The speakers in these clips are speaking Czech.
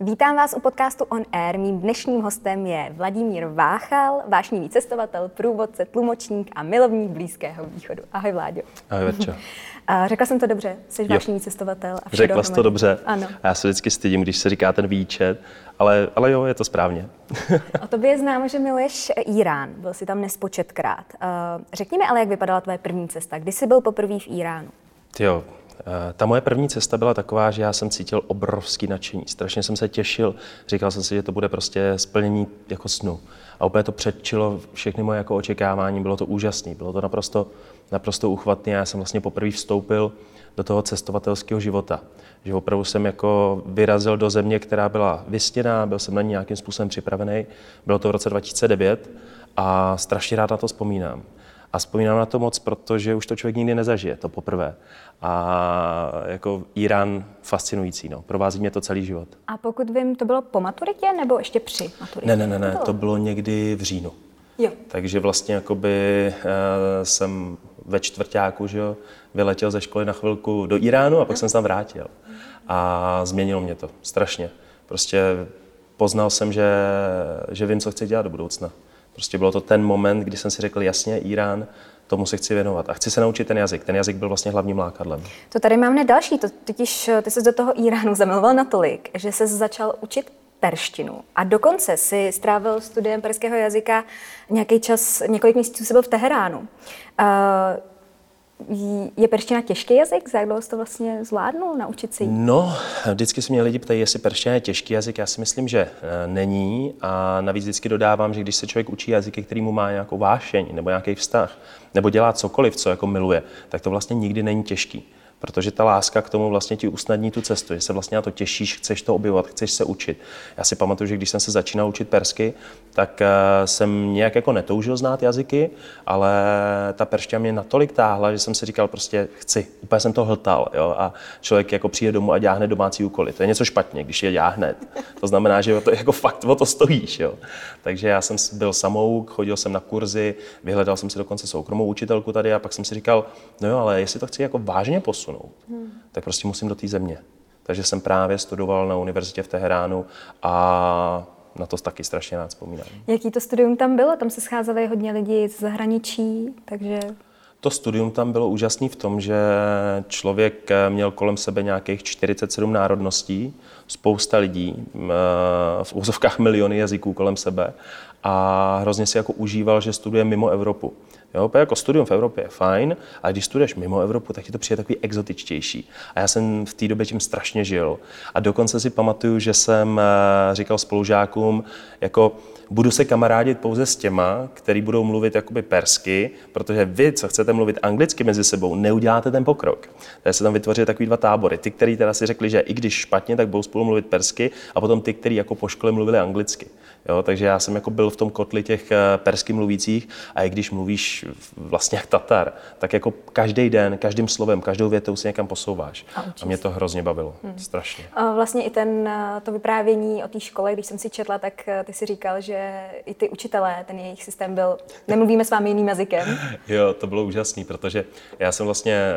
Vítám vás u podcastu On Air. Mým dnešním hostem je Vladimír Váchal, vášnivý cestovatel, průvodce, tlumočník a milovník Blízkého východu. Ahoj Vláďo. Ahoj Verča. A řekla jsem to dobře, jsi vášnivý cestovatel. A Řekla jsi to dobře. Ano. A já se vždycky stydím, když se říká ten výčet, ale, ale jo, je to správně. o tobě je známo, že miluješ Irán. Byl jsi tam nespočetkrát. Řekni mi ale, jak vypadala tvoje první cesta. Kdy jsi byl poprvé v Iránu? Jo, Eh, ta moje první cesta byla taková, že já jsem cítil obrovský nadšení. Strašně jsem se těšil. Říkal jsem si, že to bude prostě splnění jako snu. A úplně to předčilo všechny moje jako očekávání. Bylo to úžasné, bylo to naprosto, naprosto uchvatné. Já jsem vlastně poprvé vstoupil do toho cestovatelského života. Že opravdu jsem jako vyrazil do země, která byla vysněná, byl jsem na ní nějakým způsobem připravený. Bylo to v roce 2009 a strašně rád na to vzpomínám. A vzpomínám na to moc, protože už to člověk nikdy nezažije, to poprvé. A jako Irán fascinující, no. provází mě to celý život. A pokud vím, to bylo po maturitě nebo ještě při maturitě? Ne, ne, ne, ne to, bylo? to bylo někdy v říjnu. Jo. Takže vlastně jakoby uh, jsem ve čtvrtáku, že jo, vyletěl ze školy na chvilku do Iránu a pak jsem se tam vrátil. A změnilo mě to strašně. Prostě poznal jsem, že, že vím, co chci dělat do budoucna. Prostě bylo to ten moment, kdy jsem si řekl, jasně, Irán, tomu se chci věnovat. A chci se naučit ten jazyk. Ten jazyk byl vlastně hlavním lákadlem. To tady mám další. To, totiž ty se do toho Iránu zamiloval natolik, že se začal učit perštinu. A dokonce si strávil studiem perského jazyka nějaký čas, několik měsíců se byl v Teheránu. Uh, je perština těžký jazyk? Jak dlouho to vlastně zvládnul naučit si? No, vždycky se mě lidi ptají, jestli perština je těžký jazyk. Já si myslím, že eh, není. A navíc vždycky dodávám, že když se člověk učí jazyky, který mu má nějakou vášeň nebo nějaký vztah, nebo dělá cokoliv, co jako miluje, tak to vlastně nikdy není těžký protože ta láska k tomu vlastně ti usnadní tu cestu, že se vlastně na to těšíš, chceš to objevovat, chceš se učit. Já si pamatuju, že když jsem se začínal učit persky, tak eh, jsem nějak jako netoužil znát jazyky, ale ta perština mě natolik táhla, že jsem si říkal prostě chci, úplně jsem to hltal. Jo? A člověk jako přijde domů a děláhne domácí úkoly. To je něco špatně, když je dělá hned. To znamená, že to jako fakt o to stojíš. Jo? Takže já jsem byl samouk, chodil jsem na kurzy, vyhledal jsem si dokonce soukromou učitelku tady a pak jsem si říkal, no jo, ale jestli to chci jako vážně posunout, posunout, hmm. tak prostě musím do té země. Takže jsem právě studoval na univerzitě v Teheránu a na to taky strašně rád vzpomínám. Jaký to studium tam bylo? Tam se scházeli hodně lidí z zahraničí, takže... To studium tam bylo úžasné v tom, že člověk měl kolem sebe nějakých 47 národností, spousta lidí, v úzovkách miliony jazyků kolem sebe a hrozně si jako užíval, že studuje mimo Evropu. Jo, jako studium v Evropě je fajn, ale když studuješ mimo Evropu, tak ti to přijde takový exotičtější. A já jsem v té době tím strašně žil. A dokonce si pamatuju, že jsem eh, říkal spolužákům, jako budu se kamarádit pouze s těma, který budou mluvit jakoby persky, protože vy, co chcete mluvit anglicky mezi sebou, neuděláte ten pokrok. Takže se tam vytvořily takový dva tábory. Ty, kteří teda si řekli, že i když špatně, tak budou spolu mluvit persky, a potom ty, kteří jako po škole mluvili anglicky. Jo, takže já jsem jako byl v tom kotli těch eh, persky mluvících a i když mluvíš vlastně jak Tatar, tak jako každý den, každým slovem, každou větou si někam posouváš. A, a mě to hrozně bavilo, hmm. strašně. A vlastně i ten, eh, to vyprávění o té škole, když jsem si četla, tak eh, ty si říkal, že i ty učitelé, ten jejich systém byl, nemluvíme s vámi jiným jazykem. jo, to bylo úžasný, protože já jsem vlastně,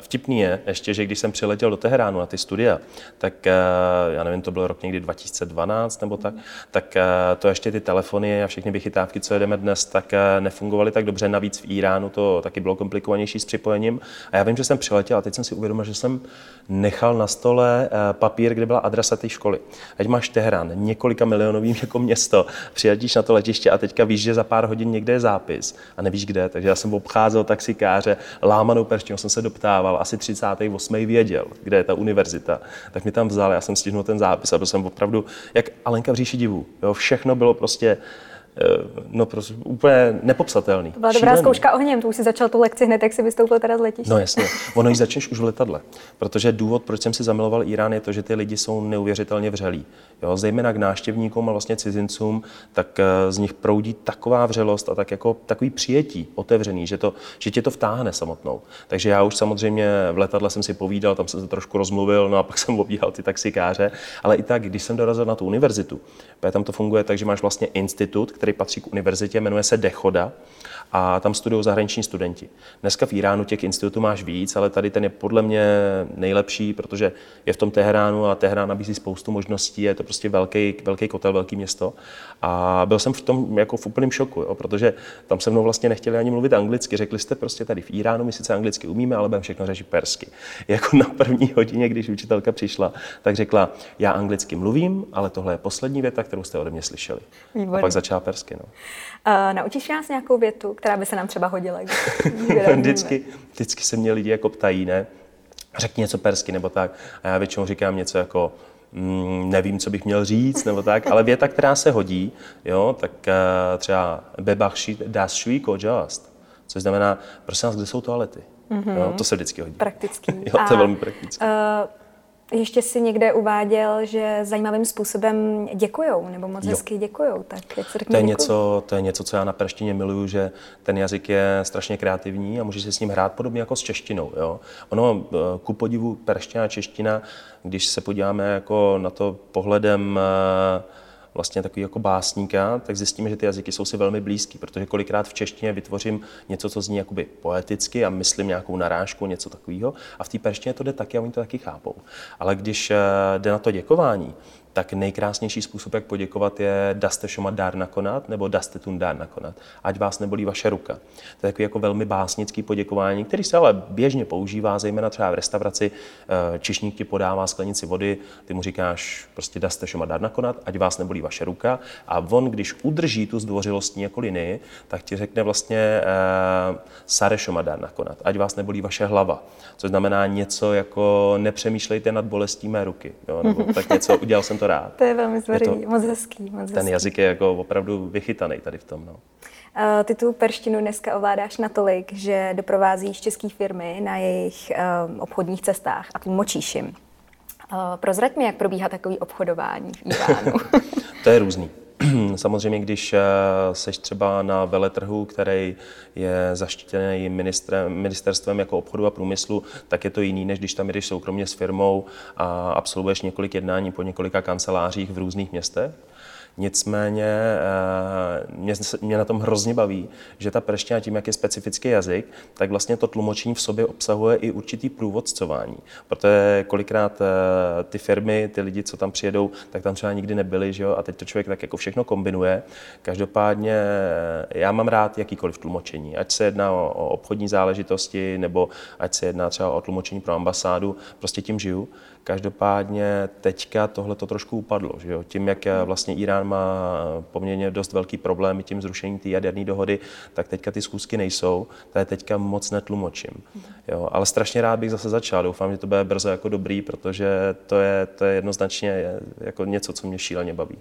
vtipný je ještě, že když jsem přiletěl do Teheránu na ty studia, tak já nevím, to byl rok někdy 2012 nebo tak, tak to ještě ty telefony a všechny vychytávky, co jedeme dnes, tak eh, nefungovaly tak dobře. Navíc v Iránu to taky bylo komplikovanější s připojením. A já vím, že jsem přiletěl a teď jsem si uvědomil, že jsem nechal na stole eh, papír, kde byla adresa té školy. Ať máš Teherán, několika milionový jako město, přijedíš na to letiště a teďka víš, že za pár hodin někde je zápis a nevíš kde. Takže já jsem obcházel taxikáře, lámanou perštinu jsem se doptával, asi 38. věděl, kde je ta univerzita. Tak mi tam vzal, já jsem stihnul ten zápis a byl jsem opravdu jak Alenka v říši divů. Jo, všechno bylo prostě Eh, no prostě úplně nepopsatelný. To byla dobrá Šílený. zkouška ohněm, tu už si začal tu lekci hned, jak si vystoupil teda z letiště. No jasně, ono ji začneš už v letadle, protože důvod, proč jsem si zamiloval Irán, je to, že ty lidi jsou neuvěřitelně vřelí. Jo, zejména k návštěvníkům a vlastně cizincům, tak eh, z nich proudí taková vřelost a tak jako takový přijetí otevřený, že, to, že tě to vtáhne samotnou. Takže já už samozřejmě v letadle jsem si povídal, tam jsem se trošku rozmluvil, no a pak jsem obíhal ty taxikáře, ale i tak, když jsem dorazil na tu univerzitu, tam to funguje tak, že máš vlastně institut, který patří k univerzitě, jmenuje se Dechoda a tam studují zahraniční studenti. Dneska v Iránu těch institutů máš víc, ale tady ten je podle mě nejlepší, protože je v tom Teheránu a Teherán nabízí spoustu možností, je to prostě velký, velký kotel, velký město. A byl jsem v tom jako v úplném šoku, jo, protože tam se mnou vlastně nechtěli ani mluvit anglicky. Řekli jste prostě tady v Iránu, my sice anglicky umíme, ale budeme všechno řešit persky. Jako na první hodině, když učitelka přišla, tak řekla, já anglicky mluvím, ale tohle je poslední věta, kterou jste ode mě slyšeli. Výborný. A pak začala persky. No. Uh, naučíš nás nějakou větu, která by se nám třeba hodila? vždycky, vždycky se mě lidi jako ptají, ne? Řekni něco persky nebo tak. A já většinou říkám něco jako, mm, nevím, co bych měl říct, nebo tak, ale věta, která se hodí, jo, tak uh, třeba bebachši das šví just, což znamená, prosím vás, kde jsou toalety? Mm-hmm. Jo, to se vždycky hodí. Praktický. jo, to je velmi praktické. Uh, ještě si někde uváděl, že zajímavým způsobem děkujou, nebo moc jo. hezky děkujou. Tak jak se to, je něco, to je něco, co já na perštině miluju, že ten jazyk je strašně kreativní a může si s ním hrát podobně jako s češtinou. Jo? Ono, eh, ku podivu, perština a čeština, když se podíváme jako na to pohledem uh, vlastně takový jako básníka, tak zjistíme, že ty jazyky jsou si velmi blízký, protože kolikrát v češtině vytvořím něco, co zní jakoby poeticky a myslím nějakou narážku, něco takového. A v té perštině to jde taky a oni to taky chápou. Ale když eh, jde na to děkování, tak nejkrásnější způsob, jak poděkovat, je daste šoma dár nakonat nebo daste tun dár nakonat. Ať vás nebolí vaše ruka. To je takový jako velmi básnický poděkování, který se ale běžně používá, zejména třeba v restauraci. Eh, čišník ti podává sklenici vody, ty mu říkáš prostě daste šoma dár nakonat, ať vás nebolí vaše ruka. A on, když udrží tu zdvořilostní jako linii, tak ti řekne vlastně eh, sare šoma dár nakonat, ať vás nebolí vaše hlava. Což znamená něco jako nepřemýšlejte nad bolestí mé ruky. Jo? Nebo tak něco, udělal jsem to to rád. To je velmi zvařivý, moc hezký. Moc ten hezký. jazyk je jako opravdu vychytaný tady v tom. No. Ty tu perštinu dneska ovládáš natolik, že doprovázíš české firmy na jejich uh, obchodních cestách a tlumočíš jim. Uh, prozrať mi, jak probíhá takový obchodování v Iránu. to je různý. Samozřejmě, když eh, seš třeba na veletrhu, který je zaštítěný ministerstvem jako obchodu a průmyslu, tak je to jiný, než když tam jdeš soukromně s firmou a absolvuješ několik jednání po několika kancelářích v různých městech. Nicméně eh, mě, mě na tom hrozně baví, že ta perština tím, jak je specifický jazyk, tak vlastně to tlumočení v sobě obsahuje i určitý průvodcování. Protože kolikrát eh, ty firmy, ty lidi, co tam přijedou, tak tam třeba nikdy nebyli, že jo? a teď to člověk tak jako všechno kombinuje. Každopádně eh, já mám rád jakýkoliv tlumočení, ať se jedná o, o obchodní záležitosti, nebo ať se jedná třeba o tlumočení pro ambasádu, prostě tím žiju. Každopádně teďka tohle to trošku upadlo. Že jo? Tím, jak vlastně Irán má poměrně dost velký problém tím zrušením té jaderné dohody, tak teďka ty zkusky nejsou, je teďka moc netlumočím. Jo? Ale strašně rád bych zase začal. Doufám, že to bude brzo jako dobrý, protože to je, to je jednoznačně jako něco, co mě šíleně baví.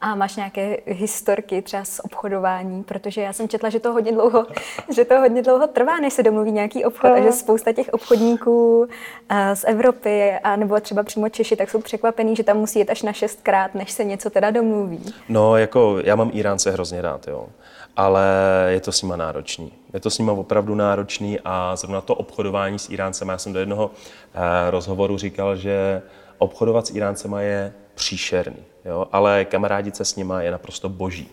A máš nějaké historky třeba z obchodování, protože já jsem četla, že to hodně dlouho, že to hodně dlouho trvá, než se domluví nějaký obchod a že spousta těch obchodníků eh, z Evropy a nebo třeba přímo Češi, tak jsou překvapený, že tam musí jít až na šestkrát, než se něco teda domluví. No, jako já mám Iránce hrozně rád, jo. Ale je to s nima náročný. Je to s nima opravdu náročný a zrovna to obchodování s Iráncem, já jsem do jednoho eh, rozhovoru říkal, že obchodovat s Iráncema je příšerný, jo? ale kamarádit se s nima je naprosto boží.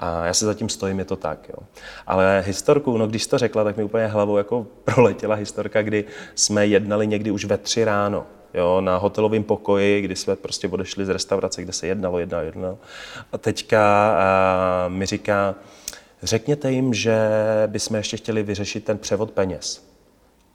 A já se zatím stojím, je to tak. Jo. Ale historku, no když to řekla, tak mi úplně hlavou jako proletěla historka, kdy jsme jednali někdy už ve tři ráno. Jo, na hotelovém pokoji, kdy jsme prostě odešli z restaurace, kde se jednalo, jednalo, jednalo. A teďka a, mi říká, řekněte jim, že bychom ještě chtěli vyřešit ten převod peněz.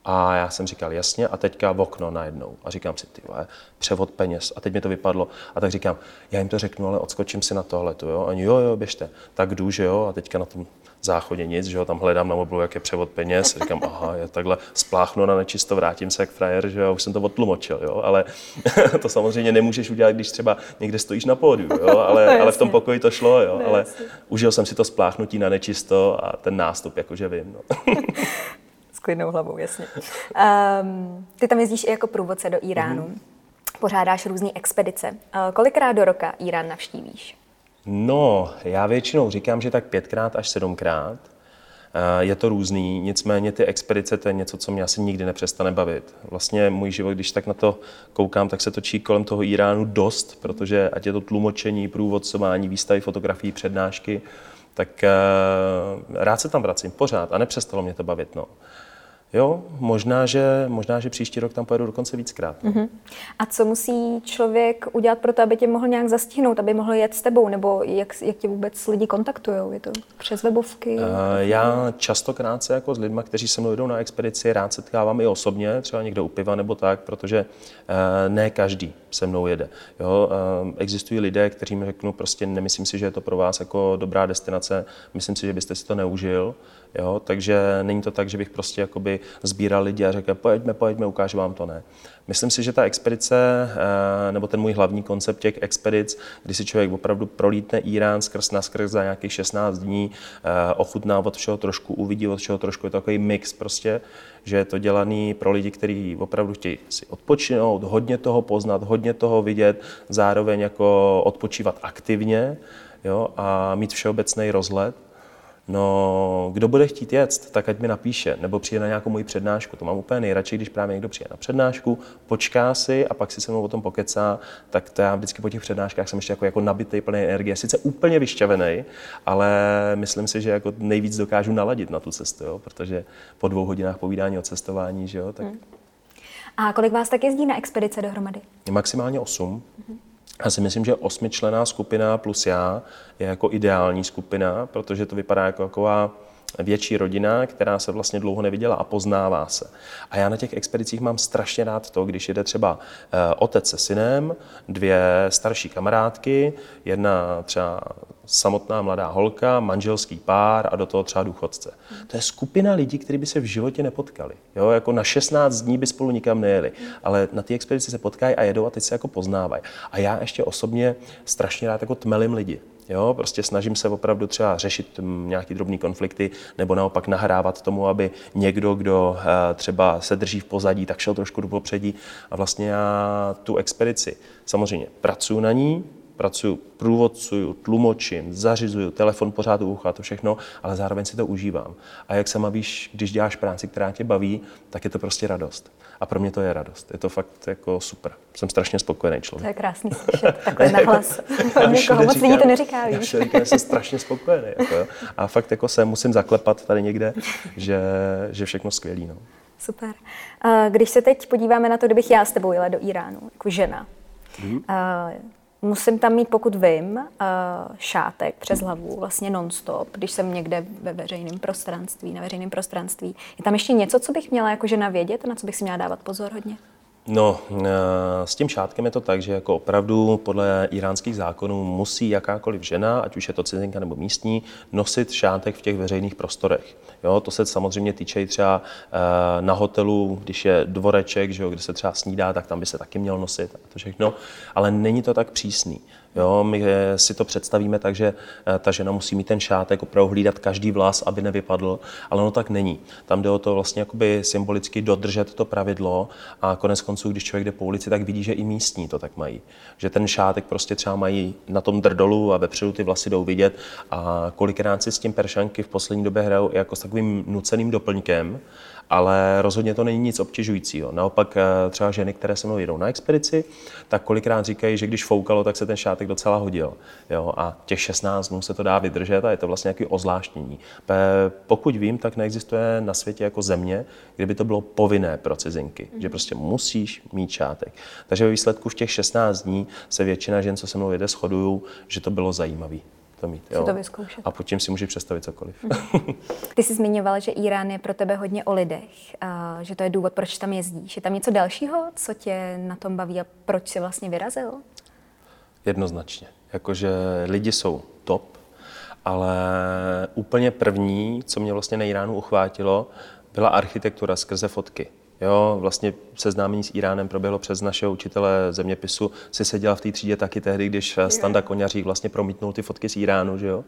A já jsem říkal, jasně, a teďka v okno najednou. A říkám si, ty vole, převod peněz. A teď mi to vypadlo. A tak říkám, já jim to řeknu, ale odskočím si na tohle. Jo? Oni, jo, jo, běžte. Tak jdu, že jo, a teďka na tom záchodě nic, že jo, tam hledám na mobilu, jak je převod peněz, říkám, aha, je takhle spláchnu na nečisto, vrátím se jak frajer, že jo, už jsem to odtlumočil, jo, ale to samozřejmě nemůžeš udělat, když třeba někde stojíš na pódiu, jo, ale, ale v tom pokoji to šlo, jo, ale užil jsem si to spláchnutí na nečisto a ten nástup, jakože vím, no. klidnou hlavou, jasně. Um, ty tam jezdíš i jako průvodce do Iránu. Mm-hmm. Pořádáš různé expedice. Uh, kolikrát do roka Irán navštívíš? No, já většinou říkám, že tak pětkrát až sedmkrát. Je to různý, nicméně ty expedice to je něco, co mě asi nikdy nepřestane bavit. Vlastně můj život, když tak na to koukám, tak se točí kolem toho Iránu dost, protože ať je to tlumočení, průvodcování, výstavy fotografií, přednášky, tak uh, rád se tam vracím pořád a nepřestalo mě to bavit. No. Jo, možná že, možná, že příští rok tam pojedu dokonce víckrát. No. Uh-huh. A co musí člověk udělat pro to, aby tě mohl nějak zastihnout, aby mohl jet s tebou, nebo jak, jak tě vůbec lidi kontaktují? Je to přes webovky? Uh, já častokrát se jako s lidmi, kteří se mnou jdou na expedici, rád setkávám i osobně, třeba někde u piva nebo tak, protože uh, ne každý se mnou jede. Jo, uh, existují lidé, kteří mi řeknou, prostě nemyslím si, že je to pro vás jako dobrá destinace, myslím si, že byste si to neužil. Jo, takže není to tak, že bych prostě jakoby sbíral lidi a řekl, pojďme, pojďme, ukážu vám to, ne. Myslím si, že ta expedice, eh, nebo ten můj hlavní koncept těch expedic, kdy si člověk opravdu prolítne Irán skrz na skrz za nějakých 16 dní, eh, ochutná od všeho trošku, uvidí od všeho trošku, je to takový mix prostě, že je to dělaný pro lidi, kteří opravdu chtějí si odpočinout, hodně toho poznat, hodně toho vidět, zároveň jako odpočívat aktivně jo, a mít všeobecný rozhled. No, kdo bude chtít jet, tak ať mi napíše, nebo přijde na nějakou moji přednášku. To mám úplně nejradši, když právě někdo přijde na přednášku, počká si a pak si se mnou o tom pokecá, tak to já vždycky po těch přednáškách jsem ještě jako, jako nabitý, plný energie. Sice úplně vyšťavený, ale myslím si, že jako nejvíc dokážu naladit na tu cestu, jo? protože po dvou hodinách povídání o cestování, že jo, tak... Hmm. A kolik vás tak jezdí na expedice dohromady? Maximálně osm. Hmm. Já si myslím, že osmičlená skupina plus já je jako ideální skupina, protože to vypadá jako taková větší rodina, která se vlastně dlouho neviděla a poznává se. A já na těch expedicích mám strašně rád to, když jede třeba eh, otec se synem, dvě starší kamarádky, jedna třeba samotná mladá holka, manželský pár a do toho třeba důchodce. To je skupina lidí, kteří by se v životě nepotkali. Jo? Jako na 16 dní by spolu nikam nejeli, ale na té expedici se potkají a jedou a teď se jako poznávají. A já ještě osobně strašně rád jako tmelím lidi. Jo, prostě snažím se opravdu třeba řešit nějaký drobný konflikty nebo naopak nahrávat tomu, aby někdo, kdo eh, třeba se drží v pozadí, tak šel trošku do popředí. A vlastně já tu expedici samozřejmě pracuji na ní, pracuju, průvodcuju, tlumočím, zařizuju, telefon pořád u ucha, to všechno, ale zároveň si to užívám. A jak sama víš, když děláš práci, která tě baví, tak je to prostě radost. A pro mě to je radost. Je to fakt jako super. Jsem strašně spokojený člověk. To je krásný slyšet, takhle nahlas. Někoho moc lidí to neříká, víš. Já říkám, jsem strašně spokojený. Jako, a fakt jako se musím zaklepat tady někde, že, že všechno skvělý. No. Super. Když se teď podíváme na to, kdybych já s tebou jela do Iránu, jako žena, mm-hmm. Musím tam mít, pokud vím, eh, šátek přes hlavu, vlastně nonstop, když jsem někde ve veřejném prostranství, na veřejném prostranství. Je tam ještě něco, co bych měla jako žena vědět, na co bych si měla dávat pozor hodně? No, eh, s tím šátkem je to tak, že jako opravdu podle iránských zákonů musí jakákoliv žena, ať už je to cizinka nebo místní, nosit šátek v těch veřejných prostorech. Jo, to se samozřejmě týče i třeba eh, na hotelu, když je dvoreček, že jo, kde se třeba snídá, tak tam by se taky měl nosit a to všechno, ale není to tak přísný. Jo, my eh, si to představíme tak, že eh, ta žena musí mít ten šátek, opravdu hlídat každý vlas, aby nevypadl, ale ono tak není. Tam jde o to vlastně jakoby symbolicky dodržet to pravidlo a konec konců, když člověk jde po ulici, tak vidí, že i místní to tak mají. Že ten šátek prostě třeba mají na tom drdolu a vepředu ty vlasy jdou vidět a kolikrát si s tím peršanky v poslední době hrajou jako s takovým nuceným doplňkem, ale rozhodně to není nic obtěžujícího. Naopak eh, třeba ženy, které se mnou jedou na expedici, tak kolikrát říkají, že když foukalo, tak se ten šátek docela hodil. Jo? A těch 16 dnů se to dá vydržet a je to vlastně nějaký ozvláštnění. Pokud vím, tak neexistuje na světě jako země, kdyby to bylo povinné pro cizinky, mm. že prostě musíš mít šátek. Takže ve výsledku v těch 16 dní se většina žen, co se mnou jede, shodují, že to bylo zajímavé to mít. Jo. to vyzkoušet. A pod tím si můžeš představit cokoliv. Ty jsi zmiňoval, že Irán je pro tebe hodně o lidech, a že to je důvod, proč tam jezdíš. Je tam něco dalšího, co tě na tom baví a proč jsi vlastně vyrazil? Jednoznačně. Jakože lidi jsou top, ale úplně první, co mě vlastně na Iránu uchvátilo, byla architektura skrze fotky. Jo, vlastně seznámení s Iránem proběhlo přes našeho učitele zeměpisu. Si seděla v té třídě taky tehdy, když Standa Koňařík vlastně promítnul ty fotky z Iránu, že jo?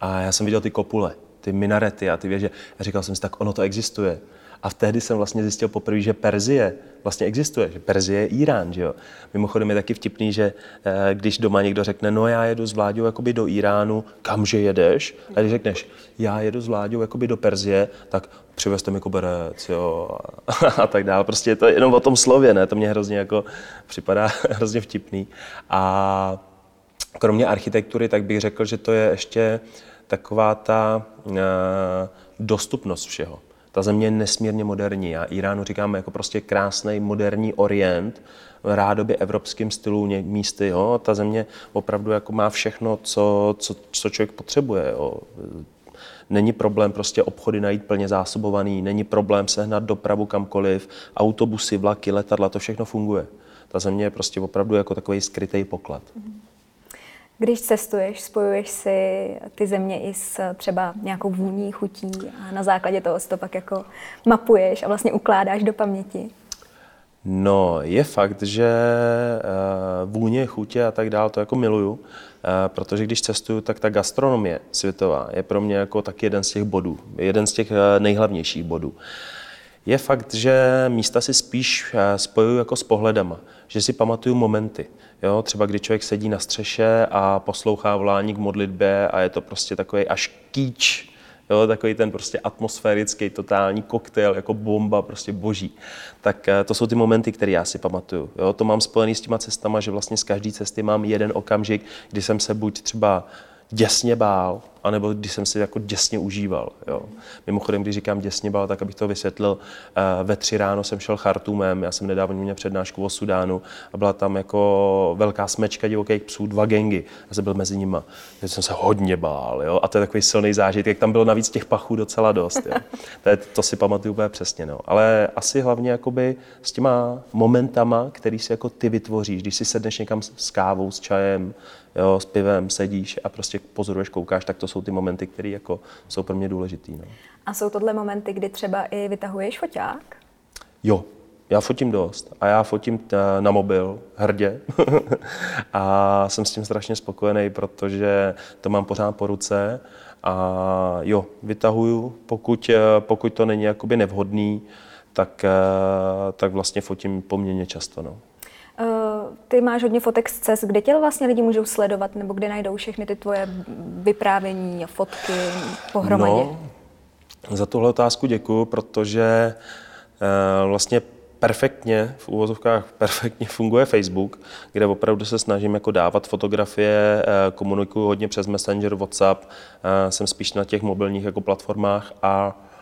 A já jsem viděl ty kopule, ty minarety a ty věže. A říkal jsem si, tak ono to existuje. A v tehdy jsem vlastně zjistil poprvé, že Perzie vlastně existuje, že Perzie je Irán. Že jo? Mimochodem je taky vtipný, že eh, když doma někdo řekne, no já jedu s vláďou jakoby do Iránu, kamže jedeš? A když řekneš, já jedu s vláďou jakoby do Perzie, tak přivezte mi koberec, jo, a tak dále. Prostě je to jenom o tom slově, ne? To mě hrozně jako připadá hrozně vtipný. A kromě architektury, tak bych řekl, že to je ještě taková ta uh, dostupnost všeho. Ta země je nesmírně moderní. Já Iránu říkám jako prostě krásný moderní orient, rádoby evropským stylu místy. Jo. Ta země opravdu jako má všechno, co, co, co člověk potřebuje. Jo. Není problém prostě obchody najít plně zásobovaný, není problém sehnat dopravu kamkoliv, autobusy, vlaky, letadla, to všechno funguje. Ta země je prostě opravdu jako takový skrytý poklad. Když cestuješ, spojuješ si ty země i s třeba nějakou vůní, chutí a na základě toho si to pak jako mapuješ a vlastně ukládáš do paměti? No, je fakt, že eh, vůně, chutě a tak dále to jako miluju, eh, protože když cestuju, tak ta gastronomie světová je pro mě jako taky jeden z těch bodů, jeden z těch eh, nejhlavnějších bodů. Je fakt, že místa si spíš spojuju jako s pohledama, že si pamatuju momenty. Jo, třeba když člověk sedí na střeše a poslouchá volání k modlitbě a je to prostě takový až kýč, jo, takový ten prostě atmosférický, totální koktejl, jako bomba, prostě boží. Tak eh, to jsou ty momenty, které já si pamatuju. Jo. To mám spojený s těma cestama, že vlastně z každé cesty mám jeden okamžik, kdy jsem se buď třeba děsně bál, anebo když jsem si jako děsně užíval. Jo. Mimochodem, když říkám děsně bál, tak abych to vysvětlil, eh, ve tři ráno jsem šel Chartumem, já jsem nedávno měl přednášku o Sudánu a byla tam jako velká smečka divokých psů, dva gengy. Já jsem byl mezi nimi. Já jsem se hodně bál. Jo. A to je takový silný zážitek, jak tam bylo navíc těch pachů docela dost. Jo. To, je, to si pamatuju úplně přesně. No. Ale asi hlavně jakoby s těma momentama, který si jako ty vytvoříš, když si sedneš někam s kávou, s čajem, jo, s pivem sedíš a prostě pozoruješ, koukáš, tak to jsou ty momenty, které jako jsou pro mě důležitý. No. A jsou tohle momenty, kdy třeba i vytahuješ foťák? Jo, já fotím dost a já fotím na mobil hrdě a jsem s tím strašně spokojený, protože to mám pořád po ruce a jo, vytahuju, pokud, pokud to není jakoby nevhodný, tak, tak vlastně fotím poměrně často. No. Uh, ty máš hodně fotek z cest, kde tě vlastně lidi můžou sledovat, nebo kde najdou všechny ty tvoje vyprávění a fotky pohromadě? No, za tuhle otázku děkuji, protože uh, vlastně perfektně, v úvozovkách perfektně funguje Facebook, kde opravdu se snažím jako dávat fotografie, uh, komunikuju hodně přes Messenger, WhatsApp, jsem spíš na těch mobilních jako platformách a Eh,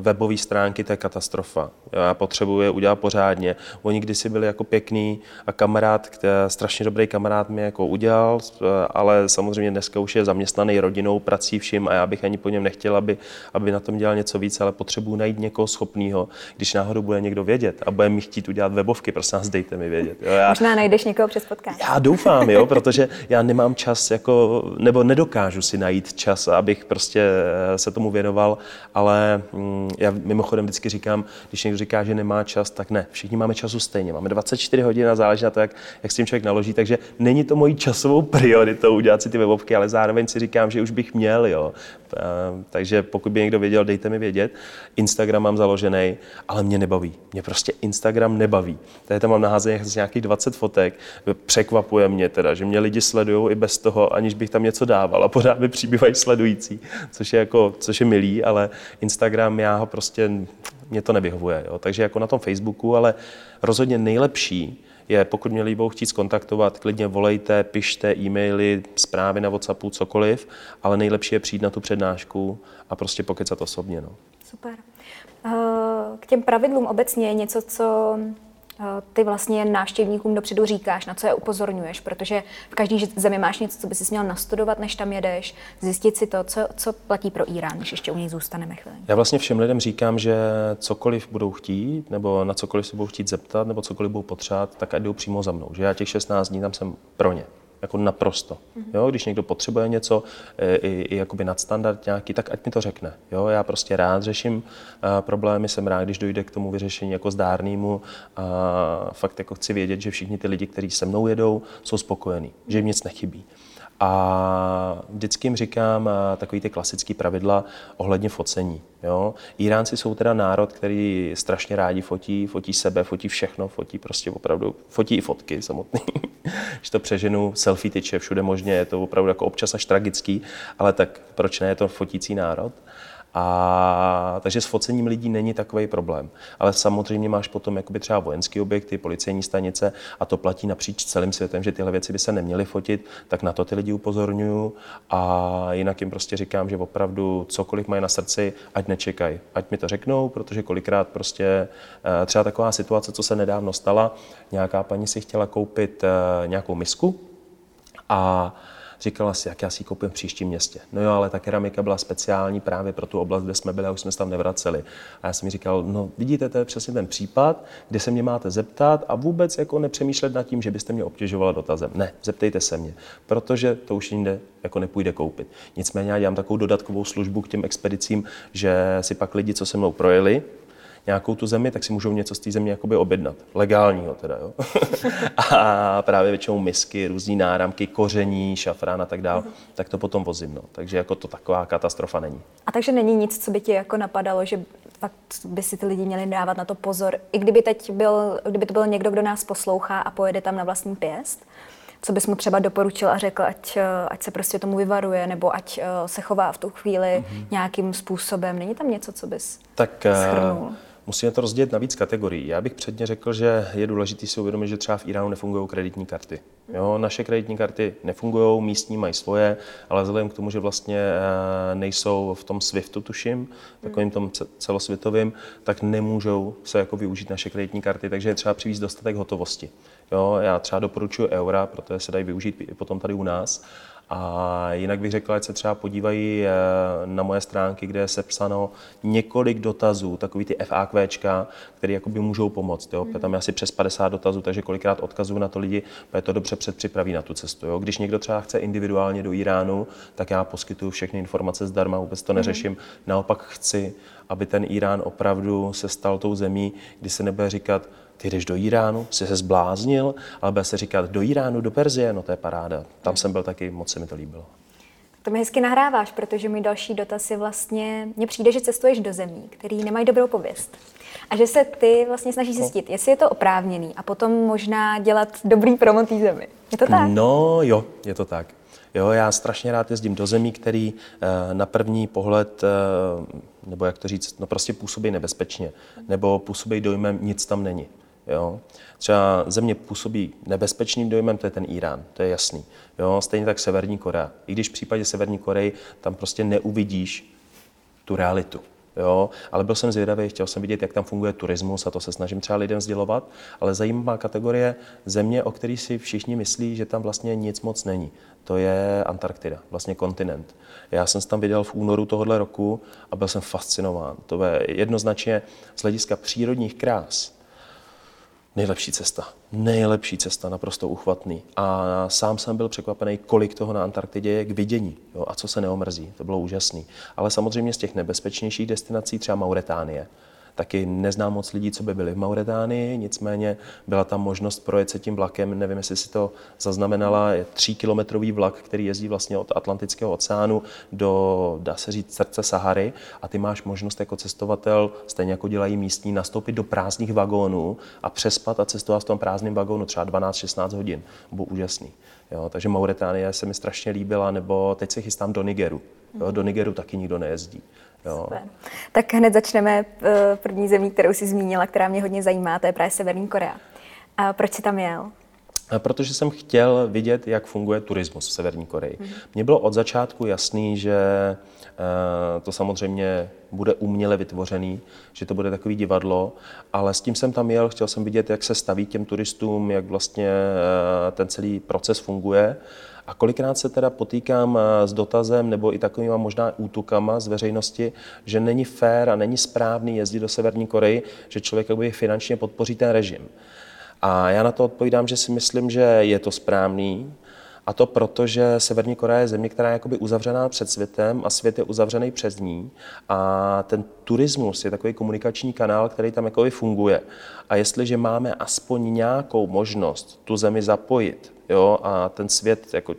webové stránky, to je katastrofa. Já potřebuji je udělat pořádně. Oni kdysi byli jako pěkný a kamarád, který, strašně dobrý kamarád mi jako udělal, eh, ale samozřejmě dneska už je zaměstnaný rodinou, prací vším a já bych ani po něm nechtěl, aby, aby na tom dělal něco víc, ale potřebuji najít někoho schopného, když náhodou bude někdo vědět a bude mi chtít udělat webovky, prosím nás dejte mi vědět. Jo, já, Možná najdeš někoho přes podcast. Já doufám, jo, protože já nemám čas, jako, nebo nedokážu si najít čas, abych prostě eh, se tomu věnoval ale mm, já mimochodem vždycky říkám, když někdo říká, že nemá čas, tak ne. Všichni máme času stejně. Máme 24 hodin a záleží na to, jak, jak s tím člověk naloží. Takže není to mojí časovou prioritou udělat si ty webovky, ale zároveň si říkám, že už bych měl. Jo. Takže pokud by někdo věděl, dejte mi vědět. Instagram mám založený, ale mě nebaví. Mě prostě Instagram nebaví. Tady tam mám naházených nějakých 20 fotek. Překvapuje mě teda, že mě lidi sledují i bez toho, aniž bych tam něco dával a pořád mi přibývají sledující, což je, jako, což je milý, ale Instagram, já ho prostě, mě to nevyhovuje. Jo. Takže jako na tom Facebooku, ale rozhodně nejlepší je, pokud mě budou chtít skontaktovat, klidně volejte, pište e-maily, zprávy na WhatsAppu, cokoliv, ale nejlepší je přijít na tu přednášku a prostě pokecat osobně. No. Super. Eh, k těm pravidlům obecně je něco, co ty vlastně návštěvníkům dopředu říkáš, na co je upozorňuješ, protože v každé zemi máš něco, co by si měl nastudovat, než tam jedeš, zjistit si to, co, co platí pro Irán, když ještě u něj zůstaneme chvíli. Já vlastně všem lidem říkám, že cokoliv budou chtít, nebo na cokoliv se budou chtít zeptat, nebo cokoliv budou potřebovat, tak ať jdou přímo za mnou. Že já těch 16 dní tam jsem pro ně jako naprosto. Jo, když někdo potřebuje něco, e, i, i jakoby nadstandard nějaký, tak ať mi to řekne. Jo, já prostě rád řeším uh, problémy, jsem rád, když dojde k tomu vyřešení jako zdárnému a fakt jako chci vědět, že všichni ty lidi, kteří se mnou jedou, jsou spokojení, že jim nic nechybí. A vždycky jim říkám takový ty klasické pravidla ohledně focení. Jo? Iránci jsou teda národ, který strašně rádi fotí, fotí sebe, fotí všechno, fotí prostě opravdu, fotí i fotky samotný. Když to přeženu, selfie tyče všude možně, je to opravdu jako občas až tragický, ale tak proč ne, je to fotící národ. A, takže s focením lidí není takový problém. Ale samozřejmě máš potom jakoby třeba vojenské objekty, policejní stanice a to platí napříč celým světem, že tyhle věci by se neměly fotit, tak na to ty lidi upozorňuju. A jinak jim prostě říkám, že opravdu cokoliv mají na srdci, ať nečekají, ať mi to řeknou, protože kolikrát prostě eh, třeba taková situace, co se nedávno stala, nějaká paní si chtěla koupit eh, nějakou misku a říkala si, jak já si ji koupím v příštím městě. No jo, ale ta keramika byla speciální právě pro tu oblast, kde jsme byli a už jsme se tam nevraceli. A já jsem mi říkal, no vidíte, to je přesně ten případ, kde se mě máte zeptat a vůbec jako nepřemýšlet nad tím, že byste mě obtěžovala dotazem. Ne, zeptejte se mě, protože to už jinde jako nepůjde koupit. Nicméně já dělám takovou dodatkovou službu k těm expedicím, že si pak lidi, co se mnou projeli, nějakou tu zemi, tak si můžou něco z té země jakoby objednat. Legálního teda, jo. a právě většinou misky, různý náramky, koření, šafrán a tak dále, uh-huh. tak to potom vozím. No. Takže jako to taková katastrofa není. A takže není nic, co by ti jako napadalo, že fakt by si ty lidi měli dávat na to pozor, i kdyby teď byl, kdyby to byl někdo, kdo nás poslouchá a pojede tam na vlastní pěst, co bys mu třeba doporučil a řekl, ať, ať se prostě tomu vyvaruje, nebo ať uh, se chová v tu chvíli mm-hmm. nějakým způsobem. Není tam něco, co bys tak, eh, schrnul? Musíme to rozdělit na víc kategorií. Já bych předně řekl, že je důležité si uvědomit, že třeba v Iránu nefungují kreditní karty. Jo, naše kreditní karty nefungují, místní mají svoje, ale vzhledem k tomu, že vlastně eh, nejsou v tom SWIFTu, tuším, takovým tom celosvětovým, tak nemůžou se jako využít naše kreditní karty, takže je třeba přivést dostatek hotovosti. Jo, já třeba doporučuji eura, protože se dají využít i potom tady u nás. A jinak bych řekl, ať se třeba podívají eh, na moje stránky, kde je sepsáno několik dotazů, takový ty FAQčka, které jakoby můžou pomoct. Jo? Mm. Tam je asi přes 50 dotazů, takže kolikrát odkazuju na to lidi, je to dobře předpřipraví na tu cestu. Jo? Když někdo třeba chce individuálně do Iránu, tak já poskytuju všechny informace zdarma, vůbec to mhm. neřeším. Mm. Naopak chci, aby ten Irán opravdu se stal tou zemí, kdy se nebude říkat, ty jdeš do Iránu, jsi se zbláznil, ale bude se říkat do Iránu, do Perzie, no to je paráda. Tam jsem byl taky, moc se mi to líbilo. To mi hezky nahráváš, protože můj další dotaz je vlastně, mně přijde, že cestuješ do zemí, které nemají dobrou pověst. A že se ty vlastně snažíš no. zjistit, jestli je to oprávněný a potom možná dělat dobrý promo té zemi. Je to tak? No jo, je to tak. Jo, já strašně rád jezdím do zemí, který eh, na první pohled, eh, nebo jak to říct, no prostě působí nebezpečně, nebo působí dojmem, nic tam není. Jo? Třeba země působí nebezpečným dojmem, to je ten Irán, to je jasný. Jo? Stejně tak Severní Korea. I když v případě Severní Koreji tam prostě neuvidíš tu realitu. Jo, ale byl jsem zvědavý, chtěl jsem vidět, jak tam funguje turismus a to se snažím třeba lidem sdělovat, ale zajímavá kategorie země, o který si všichni myslí, že tam vlastně nic moc není. To je Antarktida, vlastně kontinent. Já jsem se tam viděl v únoru tohohle roku a byl jsem fascinován. To je jednoznačně z hlediska přírodních krás nejlepší cesta. Nejlepší cesta, naprosto uchvatný. A sám jsem byl překvapený, kolik toho na Antarktidě je k vidění jo, a co se neomrzí. To bylo úžasný. Ale samozřejmě z těch nebezpečnějších destinací třeba Mauritánie. Taky neznám moc lidí, co by byli v Mauretánii, nicméně byla tam možnost projet se tím vlakem, nevím, jestli si to zaznamenala, je tříkilometrový vlak, který jezdí vlastně od Atlantického oceánu do, dá se říct, srdce Sahary a ty máš možnost jako cestovatel, stejně jako dělají místní, nastoupit do prázdných vagónů a přespat a cestovat v tom prázdném vagónu třeba 12-16 hodin. Bylo úžasný. Jo, takže Mauritánie se mi strašně líbila, nebo teď se chystám do Nigeru. Jo, do Nigeru taky nikdo nejezdí. Jo. Super. Tak hned začneme eh, první zemí, kterou si zmínila, která mě hodně zajímá, to je právě Severní Korea. A proč jsi tam jel? Protože jsem chtěl vidět, jak funguje turismus v Severní Koreji. Mm-hmm. Mně bylo od začátku jasný, že eh, to samozřejmě bude uměle vytvořený, že to bude takový divadlo, ale s tím jsem tam jel, chtěl jsem vidět, jak se staví těm turistům, jak vlastně eh, ten celý proces funguje. A kolikrát se teda potýkám eh, s dotazem nebo i takovýma možná útukama z veřejnosti, že není fér a není správný jezdit do Severní Koreji, že člověk jakoby finančně podpoří ten režim. A já na to odpovídám, že si myslím, že je to správný, a to proto, že Severní Korea je země, která je jakoby uzavřená před světem a svět je uzavřený přes ní. A ten turismus je takový komunikační kanál, který tam jakoby funguje. A jestliže máme aspoň nějakou možnost tu zemi zapojit jo, a ten svět, jako,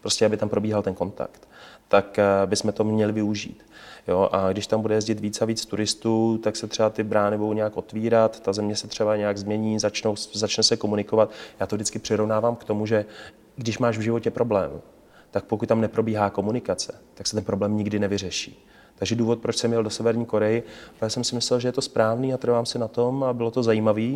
prostě aby tam probíhal ten kontakt, tak eh, bychom to měli využít. Jo, a když tam bude jezdit víc a víc turistů, tak se třeba ty brány budou nějak otvírat, ta země se třeba nějak změní, začnou, začne se komunikovat. Já to vždycky přirovnávám k tomu, že když máš v životě problém, tak pokud tam neprobíhá komunikace, tak se ten problém nikdy nevyřeší. Takže důvod, proč jsem jel do Severní Koreji, protože jsem si myslel, že je to správný a trvám si na tom a bylo to zajímavé.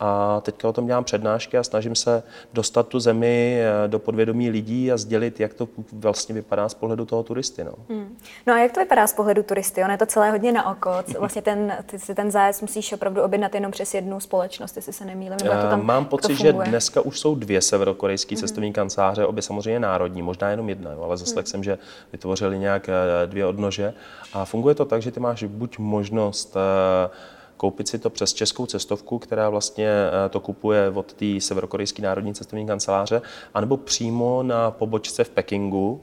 A teďka o tom dělám přednášky a snažím se dostat tu zemi eh, do podvědomí lidí a sdělit, jak to vlastně vypadá z pohledu toho turisty. No, hmm. no a jak to vypadá z pohledu turisty? Ono je to celé hodně na oko. Vlastně ten, ty si ten zájezd musíš opravdu objednat jenom přes jednu společnost, jestli se nemýlím. Nebo to tam, Mám pocit, že dneska už jsou dvě severokorejské hmm. cestovní kanceláře, obě samozřejmě národní, možná jenom jedna, jo, ale zaslech hmm. jsem, že vytvořili nějak eh, dvě odnože. A funguje to tak, že ty máš buď možnost uh, koupit si to přes českou cestovku, která vlastně eh, to kupuje od té severokorejské národní cestovní kanceláře, anebo přímo na pobočce v Pekingu,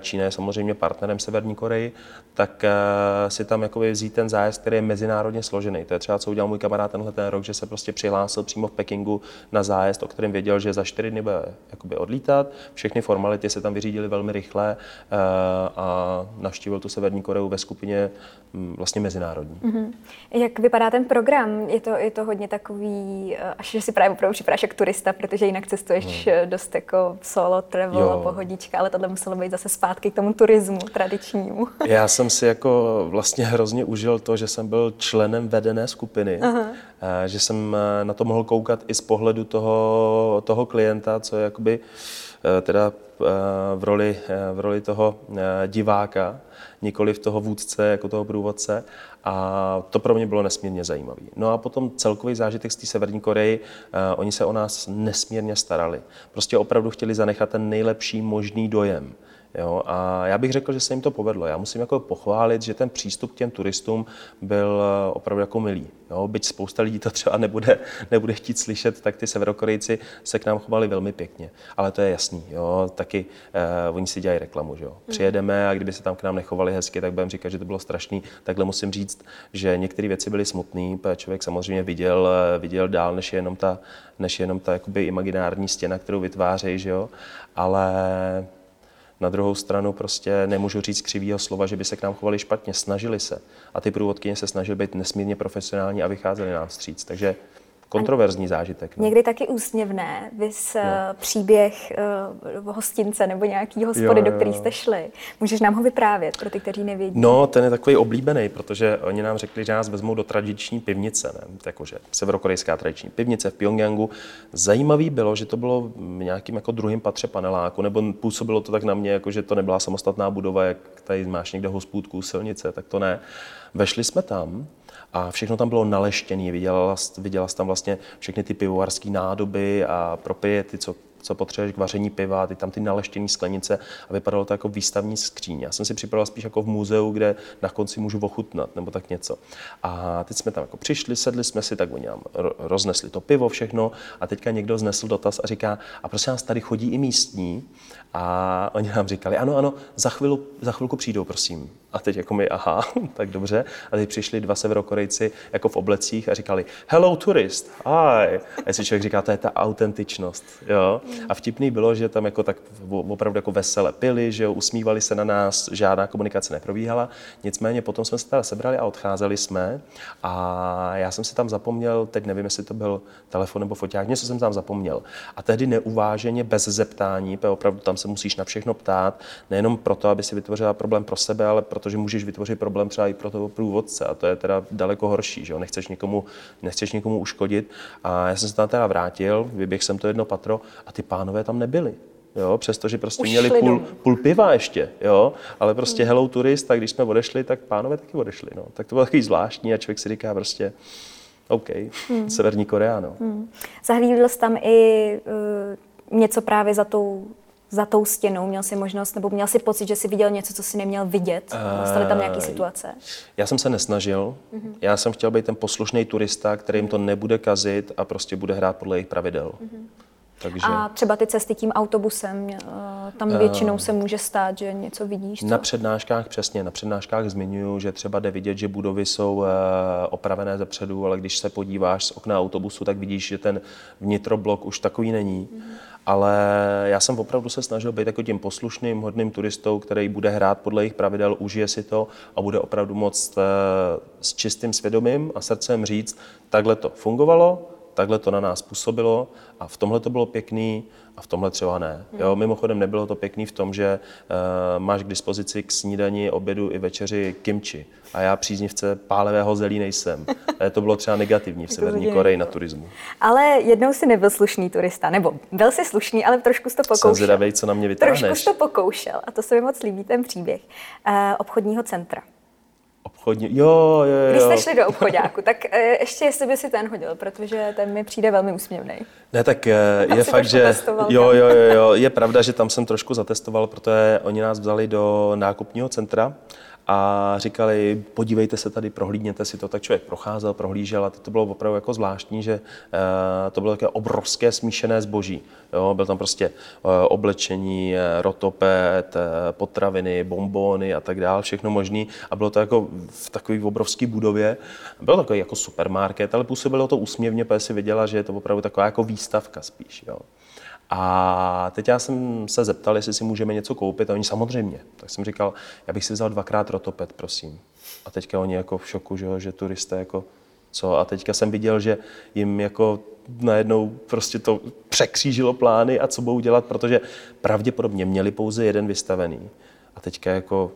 Čína je samozřejmě partnerem Severní Koreji, tak eh, si tam jakoby vzít ten zájezd, který je mezinárodně složený. To je třeba, co udělal můj kamarád tenhle ten rok, že se prostě přihlásil přímo v Pekingu na zájezd, o kterém věděl, že za čtyři dny bude jakoby odlítat. Všechny formality se tam vyřídily velmi rychle eh, a navštívil tu Severní Koreu ve skupině mm, vlastně mezinárodní. Mm-hmm. Jak vypadá ten program? Je to, je to hodně takový, eh, až že si právě opravdu připadáš jak turista, protože jinak cestuješ hmm. dost jako solo travel, jo. pohodička, ale tohle muselo být zase zpátky k tomu turismu tradičnímu. Já jsem si jako vlastně hrozně užil to, že jsem byl členem vedené skupiny, Aha. že jsem eh, na to mohl koukat i z pohledu toho, toho klienta, co je jakoby eh, teda eh, v roli, v roli toho diváka, nikoli v toho vůdce, jako toho průvodce. A to pro mě bylo nesmírně zajímavé. No a potom celkový zážitek z té Severní Koreji, oni se o nás nesmírně starali. Prostě opravdu chtěli zanechat ten nejlepší možný dojem. Jo, a já bych řekl, že se jim to povedlo. Já musím jako pochválit, že ten přístup k těm turistům byl eh, opravdu jako milý. Jo, byť spousta lidí to třeba nebude, nebude chtít slyšet, tak ty severokorejci se k nám chovali velmi pěkně. Ale to je jasný. Jo, taky eh, oni si dělají reklamu. Že jo. Hmm. Přijedeme a kdyby se tam k nám nechovali hezky, tak budeme říkat, že to bylo strašný. Takhle musím říct, že některé věci byly smutné. Člověk samozřejmě viděl, eh, viděl dál, než je jenom ta, než je jenom ta jakoby imaginární stěna, kterou vytvářejí. Že jo. Ale na druhou stranu prostě nemůžu říct křivýho slova, že by se k nám chovali špatně. Snažili se. A ty průvodkyně se snažily být nesmírně profesionální a vycházeli nám vstříc. Takže kontroverzní zážitek. No. Někdy taky úsměvné, vys no. příběh uh, hostince nebo nějaký hospody, jo, jo. do kterých jste šli. Můžeš nám ho vyprávět pro ty, kteří nevědí? No, ten je takový oblíbený, protože oni nám řekli, že nás vezmou do tradiční pivnice, ne? jakože severokorejská tradiční pivnice v Pyongyangu. Zajímavý bylo, že to bylo v nějakým jako druhým patře paneláku, nebo působilo to tak na mě, jako že to nebyla samostatná budova, jak tady máš někde hospůdku, silnice, tak to ne. Vešli jsme tam a všechno tam bylo naleštěné. Viděla, viděla jsi tam vlastně všechny ty pivovarské nádoby a propijety, co co potřebuješ k vaření piva, ty tam ty naleštěné sklenice a vypadalo to jako výstavní skříň. Já jsem si připravil spíš jako v muzeu, kde na konci můžu ochutnat nebo tak něco. A teď jsme tam jako přišli, sedli jsme si, tak oni nám roznesli to pivo, všechno a teďka někdo znesl dotaz a říká, a prosím nás, tady chodí i místní a oni nám říkali, ano, ano, za, chvilu, za chvilku přijdou, prosím. A teď jako mi, aha, tak dobře. A teď přišli dva severokorejci jako v oblecích a říkali, hello tourist, hi. A si člověk říká, to je ta autentičnost. Jo? A vtipný bylo, že tam jako tak opravdu jako vesele pili, že jo, usmívali se na nás, žádná komunikace neprobíhala. Nicméně potom jsme se teda sebrali a odcházeli jsme. A já jsem si tam zapomněl, teď nevím, jestli to byl telefon nebo foťák, něco jsem tam zapomněl. A tehdy neuváženě, bez zeptání, opravdu tam se musíš na všechno ptát, nejenom proto, aby si vytvořila problém pro sebe, ale protože můžeš vytvořit problém třeba i pro toho průvodce a to je teda daleko horší, že jo? Nechceš někomu, nechceš někomu uškodit. A já jsem se tam teda vrátil, vyběhl jsem to jedno patro a ty pánové tam nebyli. Jo, přestože prostě Už měli půl, půl, piva ještě, jo, ale prostě hmm. hello turist, tak když jsme odešli, tak pánové taky odešli, no. Tak to bylo takový zvláštní a člověk si říká prostě, OK, hmm. Severní Korea, no. Hmm. Zahlídl jsi tam i uh, něco právě za tou za tou stěnou? Měl jsi možnost, nebo měl jsi pocit, že jsi viděl něco, co jsi neměl vidět? Staly tam nějaké situace? Já jsem se nesnažil. Mm-hmm. Já jsem chtěl být ten poslušný turista, který jim to nebude kazit a prostě bude hrát podle jejich pravidel. Mm-hmm. Takže... A třeba ty cesty tím autobusem, eh, tam většinou se může stát, že něco vidíš? Co? Na přednáškách přesně, na přednáškách zmiňuji, že třeba jde vidět, že budovy jsou eh, opravené ze předu, ale když se podíváš z okna autobusu, tak vidíš, že ten vnitroblok už takový není. Mm-hmm ale já jsem opravdu se snažil být jako tím poslušným, hodným turistou, který bude hrát podle jejich pravidel, užije si to a bude opravdu moc eh, s čistým svědomím a srdcem říct, takhle to fungovalo, takhle to na nás působilo a v tomhle to bylo pěkný a v tomhle třeba ne. Jo, mimochodem nebylo to pěkný v tom, že uh, máš k dispozici k snídani, obědu i večeři kimči a já příznivce pálevého zelí nejsem. To bylo třeba negativní v Severní Koreji na turismu. Ale jednou si nebyl slušný turista, nebo byl si slušný, ale trošku jsi to pokoušel. Jsem zvědavej, co na mě vytáhneš. Trošku jsi to pokoušel a to se mi moc líbí, ten příběh. Uh, obchodního centra. Obchodní, jo, jo, jo. Když jste šli do obchodáku, tak uh, ještě jestli by si ten hodil, protože ten mi přijde velmi úsměvný. Ne, tak uh, je fakt, že jo, jo, jo, jo, je pravda, že tam jsem trošku zatestoval, protože oni nás vzali do nákupního centra a říkali, podívejte se tady, prohlídněte si to, tak člověk procházel, prohlížel a to bylo opravdu jako zvláštní, že uh, to bylo také obrovské smíšené zboží. Jo, byl tam prostě uh, oblečení, uh, rotopet, potraviny, bombóny a tak dále, všechno možné. A bylo to jako v takové obrovské budově. Bylo to takový jako supermarket, ale působilo to úsměvně, protože si viděla, že je to opravdu taková jako výstavka spíš. Jo. A teď já jsem se zeptal, jestli si můžeme něco koupit a oni samozřejmě. Tak jsem říkal, já bych si vzal dvakrát rotopet, prosím. A teďka oni jako v šoku, že, že turisté jako co. A teďka jsem viděl, že jim jako najednou prostě to překřížilo plány a co budou dělat, protože pravděpodobně měli pouze jeden vystavený. A teďka jako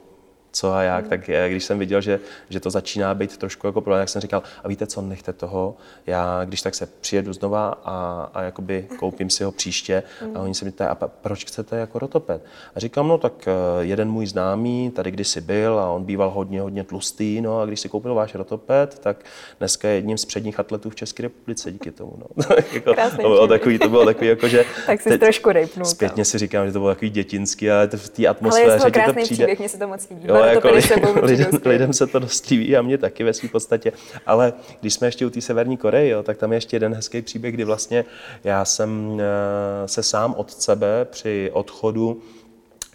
co a jak, tak když jsem viděl, že, že to začíná být trošku jako problém, tak jsem říkal, a víte co, nechte toho, já když tak se přijedu znova a, a jakoby koupím si ho příště a oni se mi ptají, a proč chcete jako rotoped? A říkám, no tak eh, jeden můj známý tady kdysi byl a on býval hodně, hodně tlustý, no a když si koupil váš rotoped, tak dneska je jedním z předních atletů v České republice díky tomu. No. jako, to, bylo takový, to bylo takový, jako, že tak si trošku rejpnul. Zpětně si říkám, že to bylo takový dětinský, ale v té atmosféře, ale je to přijde. Příběh, mně se to moc líbí. Jo, jako lidem, lidem se to dost líbí a mě taky ve své podstatě. Ale když jsme ještě u té Severní Koreje, jo, tak tam je ještě jeden hezký příběh, kdy vlastně já jsem eh, se sám od sebe při odchodu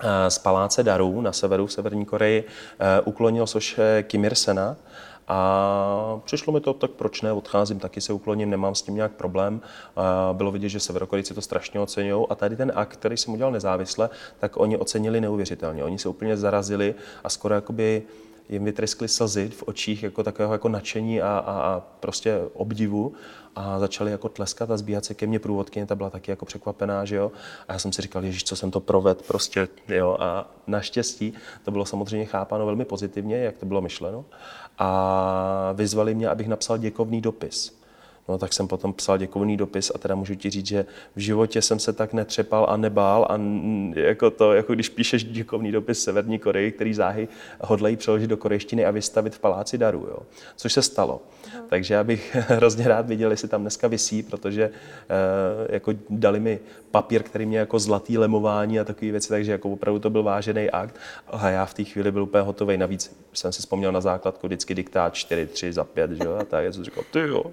eh, z paláce Darů na severu v Severní Koreji eh, uklonil soše Kim Il-sena, a přišlo mi to, tak proč ne, odcházím, taky se ukloním, nemám s tím nějak problém. A bylo vidět, že Severokorejci to strašně oceňují. A tady ten akt, který jsem udělal nezávisle, tak oni ocenili neuvěřitelně. Oni se úplně zarazili a skoro jakoby jim vytryskly slzy v očích jako takového jako nadšení a, a, a prostě obdivu a začali jako tleskat a zbíhat se ke mně průvodkyně, ta byla taky jako překvapená, že jo. A já jsem si říkal, ježíš, co jsem to proved, prostě, jo. A naštěstí to bylo samozřejmě chápáno velmi pozitivně, jak to bylo myšleno. A vyzvali mě, abych napsal děkovný dopis. No tak jsem potom psal děkovný dopis a teda můžu ti říct, že v životě jsem se tak netřepal a nebál a jako to, jako když píšeš děkovný dopis Severní Koreji, který záhy hodlají přeložit do korejštiny a vystavit v Paláci daru, jo. což se stalo. Aha. Takže já bych hrozně rád viděl, jestli tam dneska visí, protože uh, jako dali mi papír, který mě jako zlatý lemování a takové věci, takže jako opravdu to byl vážený akt a já v té chvíli byl úplně hotový. Navíc jsem si vzpomněl na základku vždycky diktát 4, 3 za 5, že jo, a tak, jsem říkal, ty jo,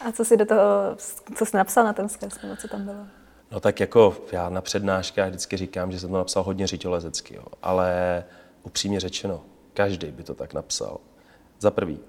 a co jsi do toho, co jsi napsal na ten skres, nebo co tam bylo? No tak jako já na přednáškách vždycky říkám, že jsem to napsal hodně řiťolezecky, jo. ale upřímně řečeno, každý by to tak napsal. Za prvý,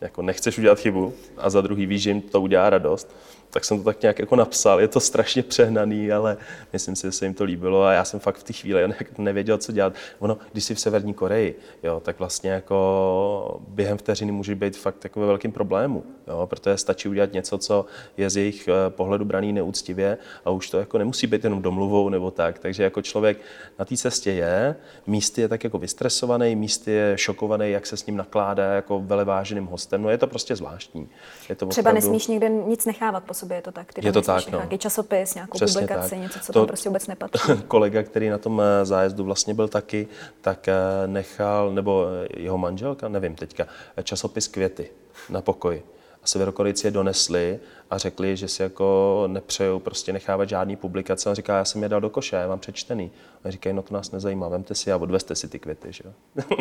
jako nechceš udělat chybu a za druhý víš, že jim to udělá radost, tak jsem to tak nějak jako napsal. Je to strašně přehnaný, ale myslím si, že se jim to líbilo a já jsem fakt v té chvíli nevěděl, co dělat. Ono, když jsi v Severní Koreji, jo, tak vlastně jako během vteřiny může být fakt takové velkým problému, jo, protože stačí udělat něco, co je z jejich eh, pohledu braný neúctivě a už to jako nemusí být jenom domluvou nebo tak. Takže jako člověk na té cestě je, místy je tak jako vystresovaný, místy je šokovaný, jak se s ním nakládá jako veleváženým hostem. No je to prostě zvláštní. Je to Třeba opravdu... nesmíš nikde nic nechávat po sobě, je to tak? Ty je to tak, no. Nějaký časopis, nějakou Přesně publikaci, tak. něco, co to, tam prostě vůbec nepatří. Kolega, který na tom eh, zájezdu vlastně byl taky, tak eh, nechal, nebo eh, jeho manželka, nevím teďka, časopis Květy na pokoji. A Severokorejci je donesli a řekli, že si jako nepřejou prostě nechávat žádný publikace. A říká, já jsem je dal do koše, já mám přečtený. A říkají, no to nás nezajímá, vemte si a odveste si ty květy, že jo?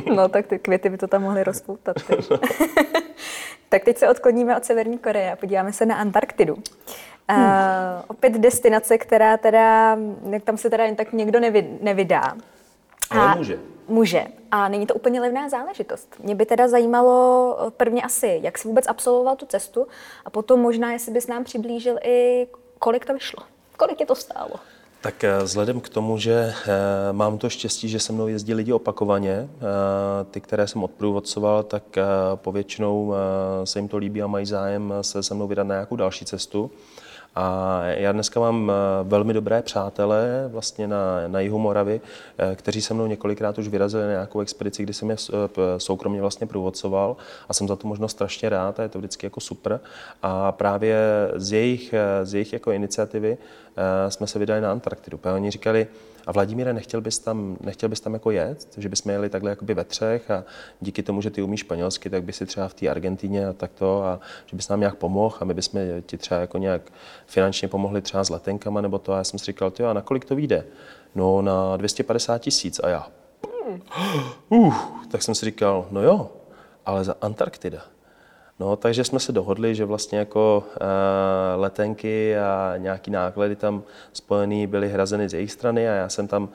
No tak ty květy by to tam mohly rozpoutat. tak teď se odkloníme od Severní Koreje a podíváme se na Antarktidu. Hmm. Uh, opět destinace, která teda, tam se teda jen tak někdo nevy, nevydá. Ale může. Může. A není to úplně levná záležitost. Mě by teda zajímalo prvně asi, jak jsi vůbec absolvoval tu cestu a potom možná, jestli bys nám přiblížil i, kolik to vyšlo. Kolik je to stálo? Tak eh, vzhledem k tomu, že eh, mám to štěstí, že se mnou jezdí lidi opakovaně, eh, ty, které jsem odprůvodcoval, tak povětšinou se jim to líbí a mají zájem se se mnou vydat na nějakou další cestu. A já dneska mám velmi dobré přátele vlastně na, na jihu Moravy, kteří se mnou několikrát už vyrazili na nějakou expedici, kdy jsem je soukromně vlastně průvodcoval a jsem za to možnost strašně rád a je to vždycky jako super. A právě z jejich, z jejich jako iniciativy Eh, jsme se vydali na Antarktidu. Oni říkali, a Vladimíre, nechtěl bys tam, nechtěl bys tam jako jet, že bychom jeli takhle jakoby ve třech a díky tomu, že ty umíš španělsky, tak by si třeba v té Argentíně a takto a že bys nám nějak pomohl a my bychom ti třeba jako nějak finančně pomohli třeba s letenkama nebo to a já jsem si říkal, ty a na kolik to vyjde? No na 250 tisíc a já. Uh, tak jsem si říkal, no jo, ale za Antarktida. No, takže jsme se dohodli, že vlastně jako uh, letenky a nějaký náklady tam spojený byly hrazeny z jejich strany a já jsem tam uh,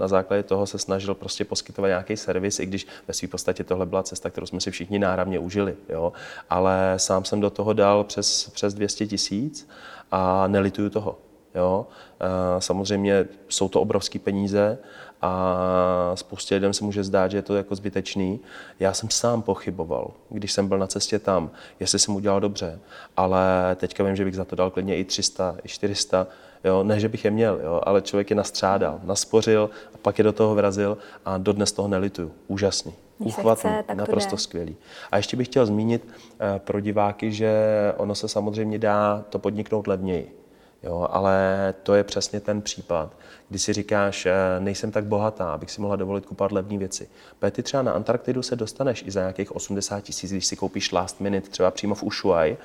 na základě toho se snažil prostě poskytovat nějaký servis, i když ve své podstatě tohle byla cesta, kterou jsme si všichni náravně užili. Jo? Ale sám jsem do toho dal přes, přes 200 tisíc a nelituju toho. Jo? Uh, samozřejmě jsou to obrovské peníze a spoustě lidem se může zdát, že je to jako zbytečný. Já jsem sám pochyboval, když jsem byl na cestě tam, jestli jsem udělal dobře, ale teďka vím, že bych za to dal klidně i 300, i 400, Jo, ne, že bych je měl, jo, ale člověk je nastřádal, naspořil a pak je do toho vrazil a dodnes toho nelituju. Úžasný. Uchvatný, naprosto skvělý. A ještě bych chtěl zmínit eh, pro diváky, že ono se samozřejmě dá to podniknout levněji. Jo, ale to je přesně ten případ, kdy si říkáš, eh, nejsem tak bohatá, abych si mohla dovolit kupovat levné věci. Protože ty třeba na Antarktidu se dostaneš i za nějakých 80 tisíc, když si koupíš last minute třeba přímo v Ushuaí,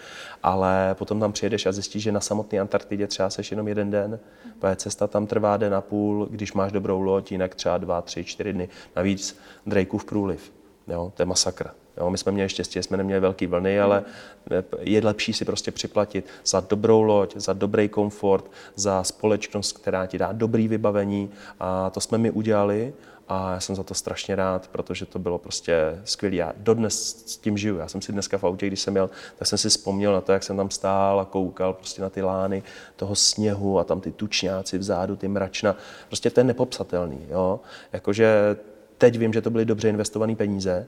ale potom tam přijedeš a zjistíš, že na samotné Antarktidě třeba seš jenom jeden den, protože cesta tam trvá den a půl, když máš dobrou loď, jinak třeba dva, tři, čtyři dny. Navíc Drakeův průliv. Jo, to je masakra. Jo, my jsme měli štěstí, jsme neměli velký vlny, ale je lepší si prostě připlatit za dobrou loď, za dobrý komfort, za společnost, která ti dá dobrý vybavení a to jsme mi udělali a já jsem za to strašně rád, protože to bylo prostě skvělé. Já dodnes s tím žiju. Já jsem si dneska v autě, když jsem jel, tak jsem si vzpomněl na to, jak jsem tam stál a koukal prostě na ty lány toho sněhu a tam ty tučňáci vzadu, ty mračna. Prostě to je nepopsatelný. Jo? Jakože teď vím, že to byly dobře investované peníze,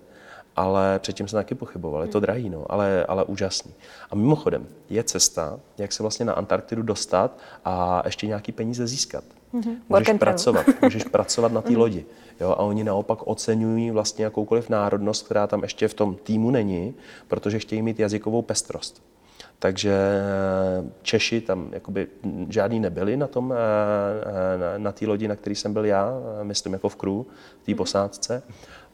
ale předtím jsem taky pochyboval. Je to drahý, no, ale, ale úžasný. A mimochodem, je cesta, jak se vlastně na Antarktidu dostat a ještě nějaký peníze získat. Mm-hmm. Můžeš pracovat, můžeš pracovat na té mm-hmm. lodi. Jo, a oni naopak oceňují vlastně jakoukoliv národnost, která tam ještě v tom týmu není, protože chtějí mít jazykovou pestrost. Takže Češi tam jakoby žádný nebyli na tom, eh, na, na té lodi, na který jsem byl já, myslím jako v crew, v té mhm. posádce.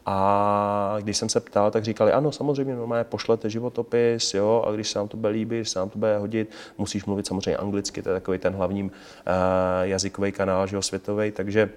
A když jsem se ptal, tak říkali, ano, samozřejmě, normálně pošlete životopis, jo, a když se nám to bude líbit, když se nám to bude hodit, musíš mluvit samozřejmě anglicky, to je takový ten hlavní uh, jazykový kanál, že jo, světový, takže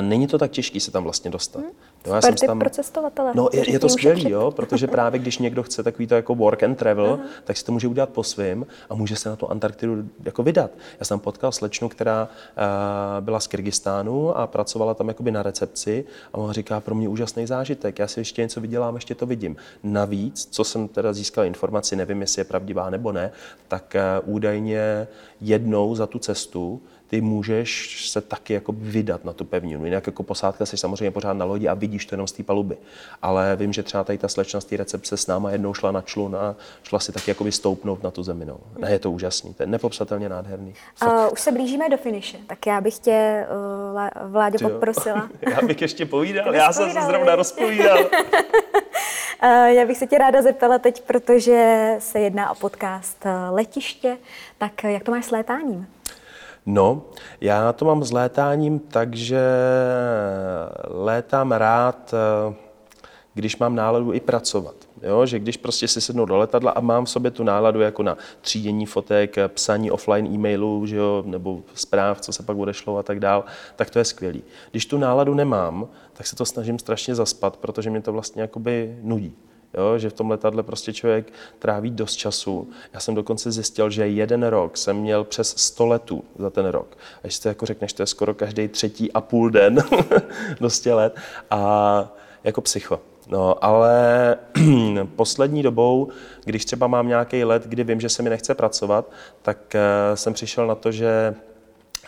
není to tak těžké se tam vlastně dostat. Hmm. Jo, já jsem tam, pro cestovatele. No, je, je to skvělé, jo, protože právě když někdo chce takový to jako work and travel, uh-huh. tak si to může udělat po svým a může se na tu Antarktidu jako vydat. Já jsem potkal slečnu, která uh, byla z Kyrgyzstánu a pracovala tam jakoby na recepci a ona říká, pro mě úžasný zážitek, já si ještě něco vydělám, ještě to vidím. Navíc, co jsem teda získal informaci, nevím, jestli je pravdivá nebo ne, tak uh, údajně jednou za tu cestu ty můžeš se taky jako vydat na tu pevninu. Jinak jako posádka jsi samozřejmě pořád na lodi a vidíš to jenom z té paluby. Ale vím, že třeba tady ta slečna z té recepce s náma jednou šla na člun a šla si taky jako stoupnout na tu zemi. No. Ne, je to úžasný, to je nepopsatelně nádherný. Uh, už se blížíme do finiše, tak já bych tě, uh, Vláďo, poprosila. já bych ještě povídal, já jsem se zrovna rozpovídal. Já bych se tě ráda zeptala teď, protože se jedná o podcast Letiště, tak jak to máš s létáním? No, já to mám s létáním, takže létám rád, eh, když mám náladu i pracovat. Jo, že když prostě si sednu do letadla a mám v sobě tu náladu jako na třídění fotek, psaní offline e-mailů, že jo, nebo zpráv, co se pak odešlo a tak dál, tak to je skvělý. Když tu náladu nemám, tak se to snažím strašně zaspat, protože mě to vlastně jakoby nudí. Jo, že v tom letadle prostě člověk tráví dost času. Já jsem dokonce zjistil, že jeden rok jsem měl přes 100 letů za ten rok. A když to jako řekneš, to je skoro každý třetí a půl den do 100 let. A jako psycho. No, ale poslední dobou, když třeba mám nějaký let, kdy vím, že se mi nechce pracovat, tak uh, jsem přišel na to, že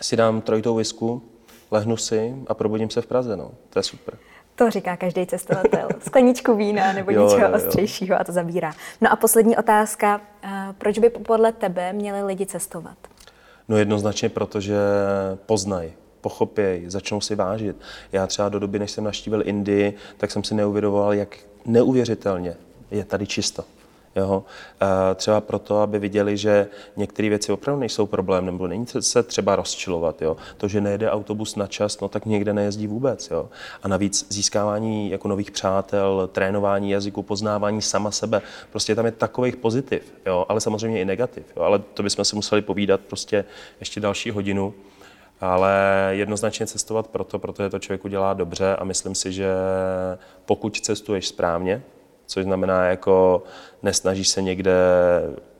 si dám trojitou visku, lehnu si a probudím se v Praze. No. To je super. To říká každý cestovatel. Skleničku vína nebo jo, něčeho jo, jo. ostřejšího a to zabírá. No a poslední otázka. Proč by podle tebe měli lidi cestovat? No jednoznačně, protože poznají, pochopějí, začnou si vážit. Já třeba do doby, než jsem naštívil Indii, tak jsem si neuvědomoval, jak neuvěřitelně je tady čisto. Jo? Třeba proto, aby viděli, že některé věci opravdu nejsou problém, nebo není se třeba rozčilovat. Jo? To, že nejde autobus na čas, no tak někde nejezdí vůbec. Jo? A navíc získávání jako nových přátel, trénování jazyku, poznávání sama sebe, prostě tam je takových pozitiv, jo? ale samozřejmě i negativ. Jo? Ale to bychom si museli povídat prostě ještě další hodinu ale jednoznačně cestovat proto, protože to člověku dělá dobře a myslím si, že pokud cestuješ správně, což znamená jako nesnažíš se někde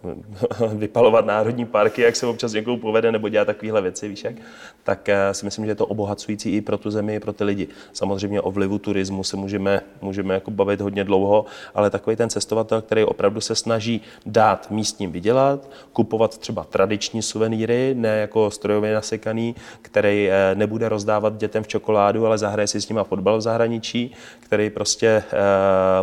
vypalovat národní parky, jak se občas někomu povede, nebo dělat takovéhle věci, víš jak, tak eh, si myslím, že je to obohacující i pro tu zemi, i pro ty lidi. Samozřejmě o vlivu turismu se můžeme, můžeme jako bavit hodně dlouho, ale takový ten cestovatel, který opravdu se snaží dát místním vydělat, kupovat třeba tradiční suvenýry, ne jako strojově nasekaný, který eh, nebude rozdávat dětem v čokoládu, ale zahraje si s nima fotbal v zahraničí, který prostě eh,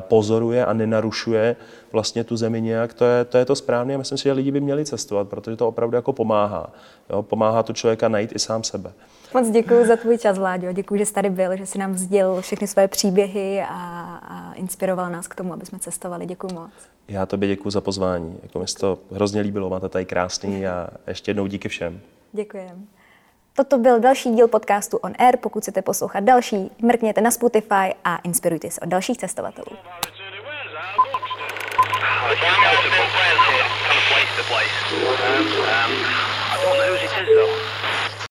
pozoruje a nenarušuje vlastně tu zemi nějak, to je to, je to správné a myslím si, že lidi by měli cestovat, protože to opravdu jako pomáhá. Jo? Pomáhá tu člověka najít i sám sebe. Moc děkuji za tvůj čas, Vláďo. Děkuji, že jsi tady byl, že jsi nám sdělil všechny své příběhy a, a inspiroval nás k tomu, aby jsme cestovali. Děkuji moc. Já tobě děkuji za pozvání. Jako mi to hrozně líbilo, máte tady krásný a ještě jednou díky všem. Děkujeme. Toto byl další díl podcastu On Air. Pokud chcete poslouchat další, mrkněte na Spotify a inspirujte se od dalších cestovatelů. I found out some friends here, kind of place to place. Um, um, I don't know whose it is though.